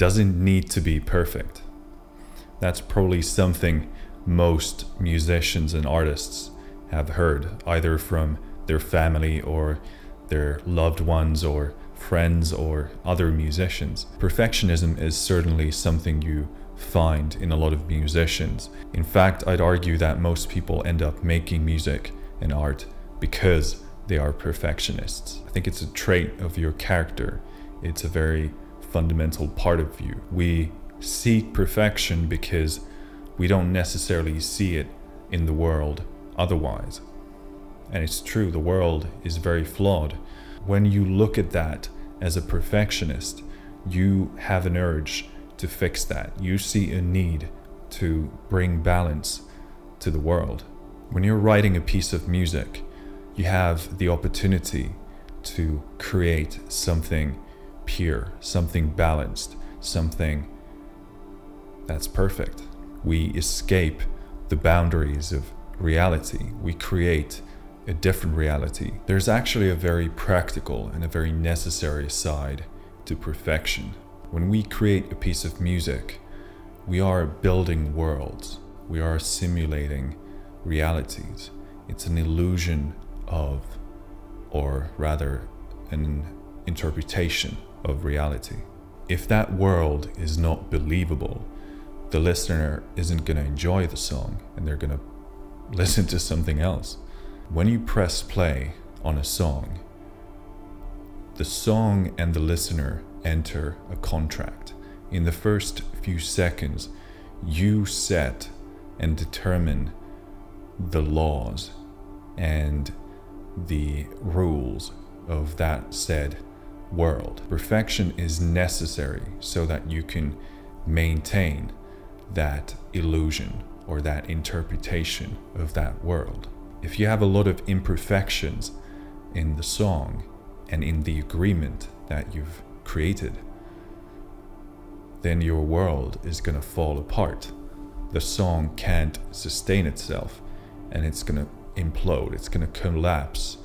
doesn't need to be perfect. That's probably something most musicians and artists have heard, either from their family or their loved ones or friends or other musicians. Perfectionism is certainly something you find in a lot of musicians. In fact, I'd argue that most people end up making music and art because they are perfectionists. I think it's a trait of your character, it's a very fundamental part of you. We seek perfection because we don't necessarily see it in the world otherwise. And it's true, the world is very flawed. When you look at that as a perfectionist, you have an urge to fix that. You see a need to bring balance to the world. When you're writing a piece of music, you have the opportunity to create something pure, something balanced, something that's perfect. We escape the boundaries of reality. We create a different reality. There's actually a very practical and a very necessary side to perfection. When we create a piece of music, we are building worlds, we are simulating realities. It's an illusion of, or rather, an interpretation of reality. If that world is not believable, the listener isn't going to enjoy the song and they're going to listen to something else. When you press play on a song, the song and the listener enter a contract. In the first few seconds, you set and determine the laws and the rules of that said world. Perfection is necessary so that you can maintain that illusion or that interpretation of that world if you have a lot of imperfections in the song and in the agreement that you've created, then your world is going to fall apart. The song can't sustain itself and it's going to implode, it's going to collapse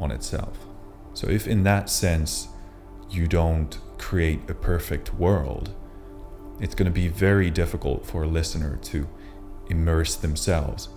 on itself. So, if in that sense you don't create a perfect world, it's going to be very difficult for a listener to immerse themselves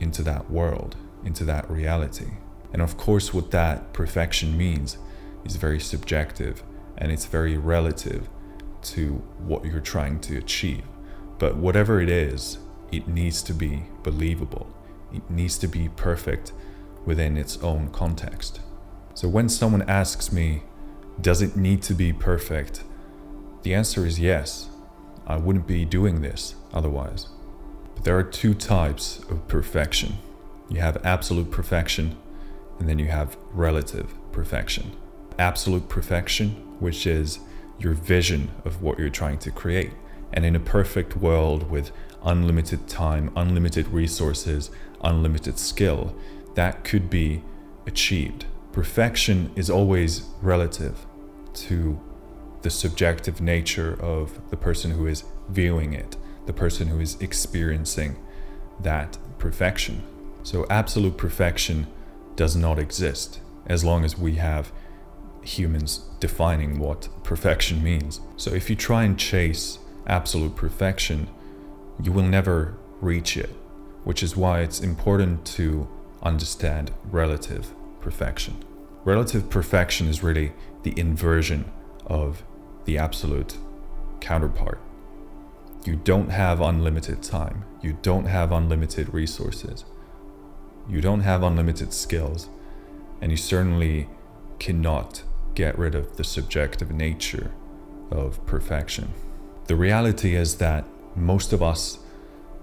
into that world, into that reality. And of course, what that perfection means is very subjective and it's very relative to what you're trying to achieve. But whatever it is, it needs to be believable, it needs to be perfect within its own context. So when someone asks me, does it need to be perfect? The answer is yes. I wouldn't be doing this otherwise. But there are two types of perfection you have absolute perfection, and then you have relative perfection. Absolute perfection, which is your vision of what you're trying to create. And in a perfect world with unlimited time, unlimited resources, unlimited skill, that could be achieved. Perfection is always relative to the subjective nature of the person who is viewing it, the person who is experiencing that perfection. So, absolute perfection does not exist as long as we have humans defining what perfection means. So, if you try and chase absolute perfection, you will never reach it, which is why it's important to understand relative perfection. Relative perfection is really the inversion of the absolute counterpart. You don't have unlimited time, you don't have unlimited resources you don't have unlimited skills, and you certainly cannot get rid of the subjective nature of perfection. The reality is that most of us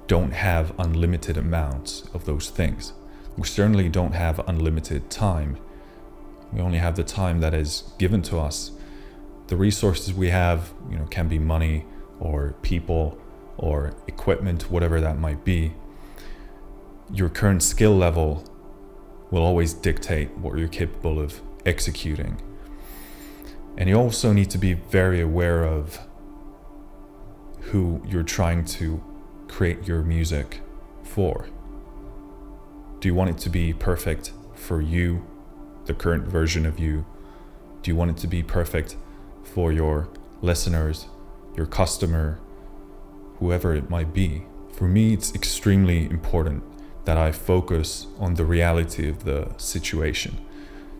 don't have unlimited amounts of those things. We certainly don't have unlimited time. We only have the time that is given to us. The resources we have, you know, can be money or people or equipment, whatever that might be your current skill level will always dictate what you're capable of executing. And you also need to be very aware of who you're trying to create your music for. Do you want it to be perfect for you, the current version of you? Do you want it to be perfect for your listeners your customer, whoever it might be. For me, it's extremely important that I focus on the reality of the situation.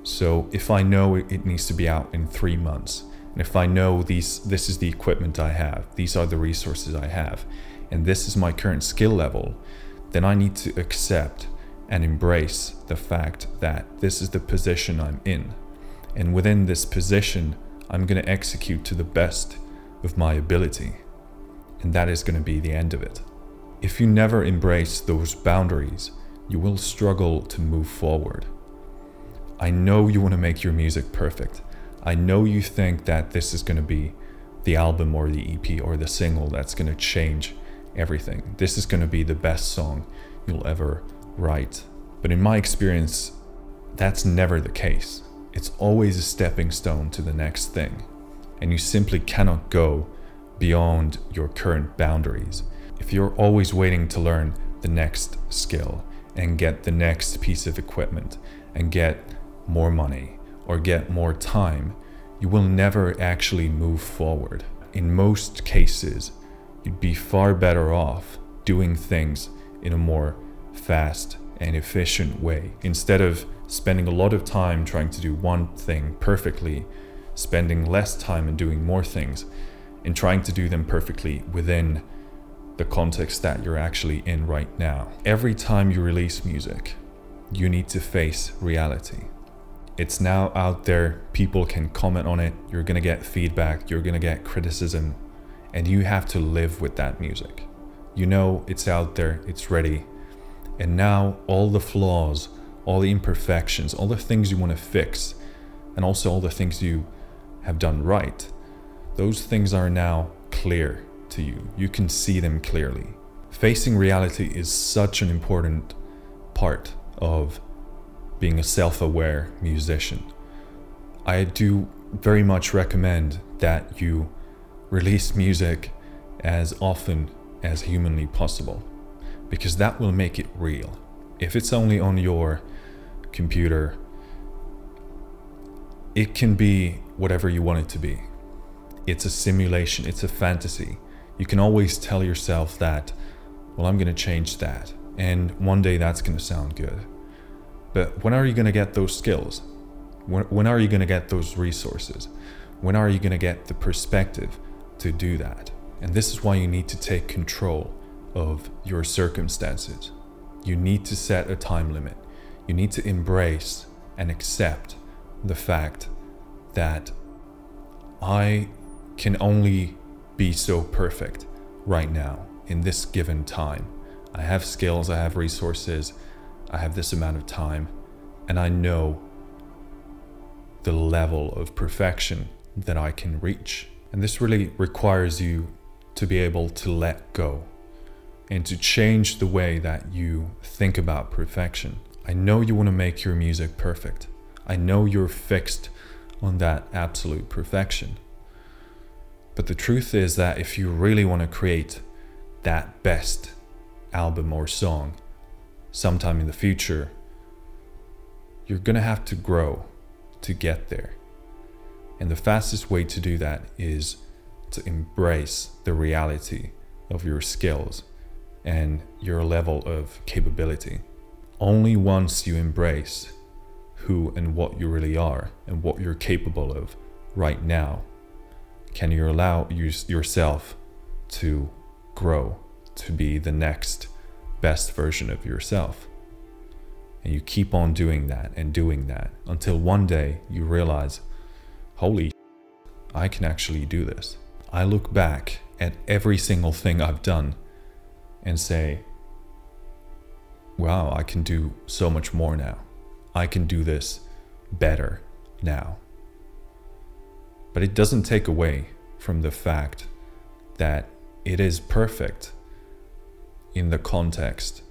So if I know it needs to be out in three months, and if I know these this is the equipment I have, these are the resources I have, and this is my current skill level, then I need to accept and embrace the fact that this is the position I'm in. And within this position, I'm going to execute to the best of my ability. And that is going to be the end of it. If you never embrace those boundaries, you will struggle to move forward. I know you want to make your music perfect. I know you think that this is going to be the album or the EP or the single that's going to change everything. This is going to be the best song you'll ever write. But in my experience, that's never the case. It's always a stepping stone to the next thing. And you simply cannot go beyond your current boundaries if you're always waiting to learn the next skill and get the next piece of equipment and get more money or get more time, you will never actually move forward. In most cases, you'd be far better off doing things in a more fast and efficient way instead of spending a lot of time trying to do one thing perfectly, spending less time and doing more things and trying to do them perfectly within the context that you're actually in right now. Every time you release music, you need to face reality. It's now out there, people can comment on it, you're gonna get feedback, you're gonna get criticism, and you have to live with that music. You know it's out there, it's ready, and now all the flaws, all the imperfections, all the things you wanna fix, and also all the things you have done right, those things are now clear to you. You can see them clearly. Facing reality is such an important part of being a self aware musician. I do very much recommend that you release music as often as humanly possible because that will make it real. If it's only on your computer, it can be whatever you want it to be. It's a simulation, it's a fantasy you can always tell yourself that, well, I'm going to change that. And one day that's going to sound good. But when are you going to get those skills? When, when are you going to get those resources? When are you going to get the perspective to do that? And this is why you need to take control of your circumstances. You need to set a time limit. You need to embrace and accept the fact that I can only be so perfect right now in this given time. I have skills, I have resources, I have this amount of time, and I know the level of perfection that I can reach. And this really requires you to be able to let go and to change the way that you think about perfection. I know you want to make your music perfect. I know you're fixed on that absolute perfection. But the truth is that if you really want to create that best album or song sometime in the future, you're going to have to grow to get there. And the fastest way to do that is to embrace the reality of your skills and your level of capability. Only once you embrace who and what you really are and what you're capable of right now can you allow yourself to grow to be the next best version of yourself? And you keep on doing that and doing that until one day you realize, holy, I can actually do this. I look back at every single thing I've done and say, wow, I can do so much more now. I can do this better now. But it doesn't take away from the fact that it is perfect in the context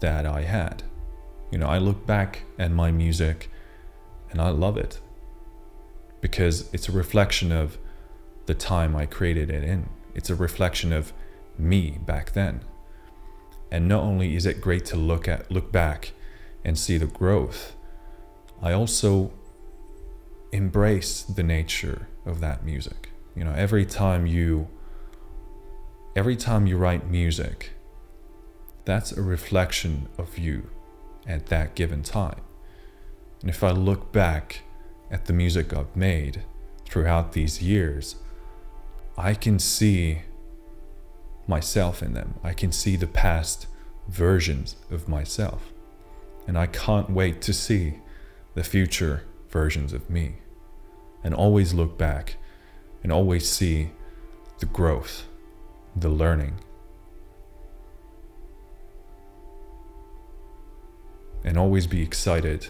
that I had. You know, I look back at my music and I love it because it's a reflection of the time I created it in. It's a reflection of me back then. And not only is it great to look at look back and see the growth, I also embrace the nature of that music. You know, every time you every time you write music, that's a reflection of you at that given time. And if I look back at the music I've made throughout these years, I can see myself in them. I can see the past versions of myself. And I can't wait to see the future versions of me. And always look back and always see the growth, the learning. And always be excited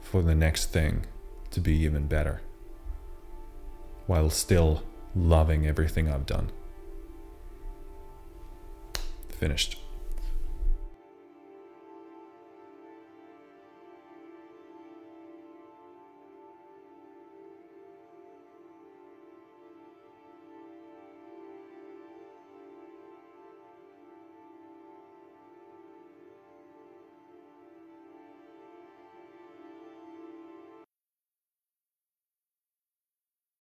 for the next thing to be even better while still loving everything I've done. Finished.